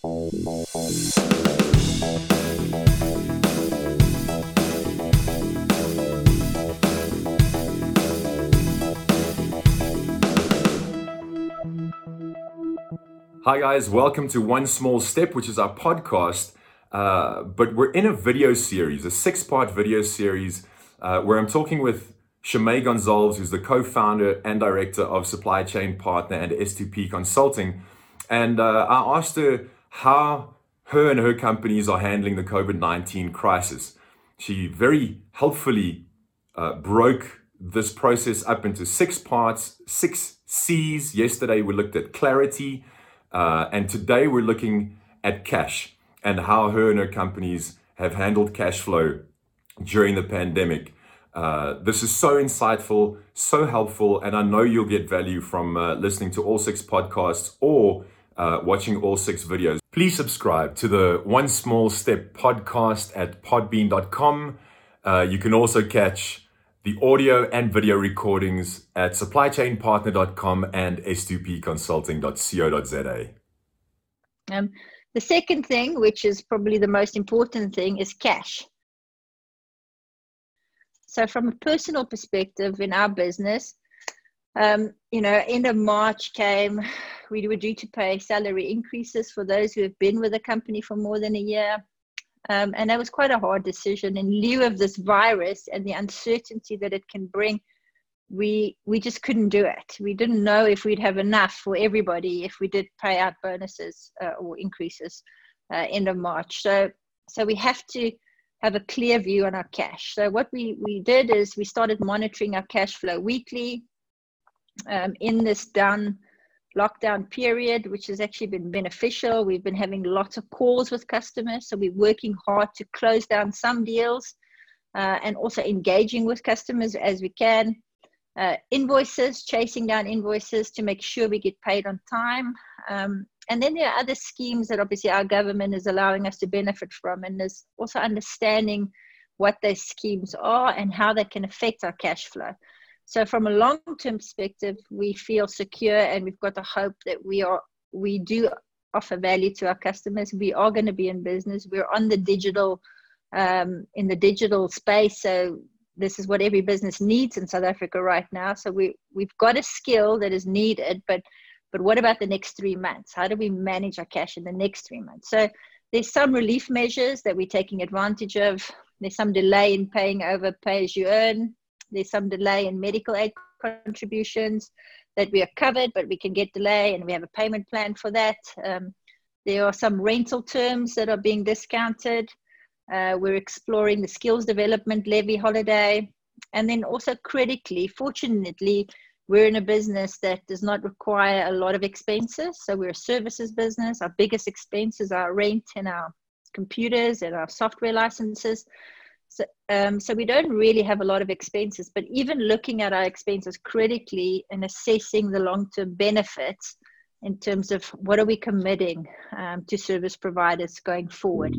Hi, guys. Welcome to One Small Step, which is our podcast. Uh, but we're in a video series, a six part video series, uh, where I'm talking with Shimei Gonzalez, who's the co founder and director of Supply Chain Partner and S2P Consulting. And uh, I asked her how her and her companies are handling the COVID 19 crisis. She very helpfully uh, broke this process up into six parts, six C's. Yesterday we looked at clarity. Uh, and today we're looking at cash and how her and her companies have handled cash flow during the pandemic. Uh, this is so insightful, so helpful, and I know you'll get value from uh, listening to all six podcasts or uh, watching all six videos. Please subscribe to the One Small Step podcast at podbean.com. Uh, you can also catch the audio and video recordings at supplychainpartner.com and s2pconsulting.co.za. Um, the second thing, which is probably the most important thing, is cash. So, from a personal perspective in our business, um, you know, end of March came, we were due to pay salary increases for those who have been with the company for more than a year. Um, and that was quite a hard decision in lieu of this virus and the uncertainty that it can bring. We we just couldn't do it. We didn't know if we'd have enough for everybody if we did pay out bonuses uh, or increases uh, end of March. So so we have to have a clear view on our cash. So what we we did is we started monitoring our cash flow weekly. Um, in this down lockdown period, which has actually been beneficial. We've been having lots of calls with customers, so we're working hard to close down some deals uh, and also engaging with customers as we can. Uh, invoices, chasing down invoices to make sure we get paid on time. Um, and then there are other schemes that obviously our government is allowing us to benefit from, and there's also understanding what those schemes are and how they can affect our cash flow. So from a long-term perspective, we feel secure and we've got the hope that we are we do offer value to our customers. We are going to be in business. We're on the digital um, in the digital space. So this is what every business needs in South Africa right now. So we we've got a skill that is needed, but but what about the next three months? How do we manage our cash in the next three months? So there's some relief measures that we're taking advantage of. There's some delay in paying over pay as you earn there's some delay in medical aid contributions that we are covered, but we can get delay and we have a payment plan for that. Um, there are some rental terms that are being discounted. Uh, we're exploring the skills development levy holiday. And then also critically, fortunately, we're in a business that does not require a lot of expenses. So we're a services business. Our biggest expenses are rent and our computers and our software licenses. So, um, so we don't really have a lot of expenses, but even looking at our expenses critically and assessing the long-term benefits in terms of what are we committing um, to service providers going forward.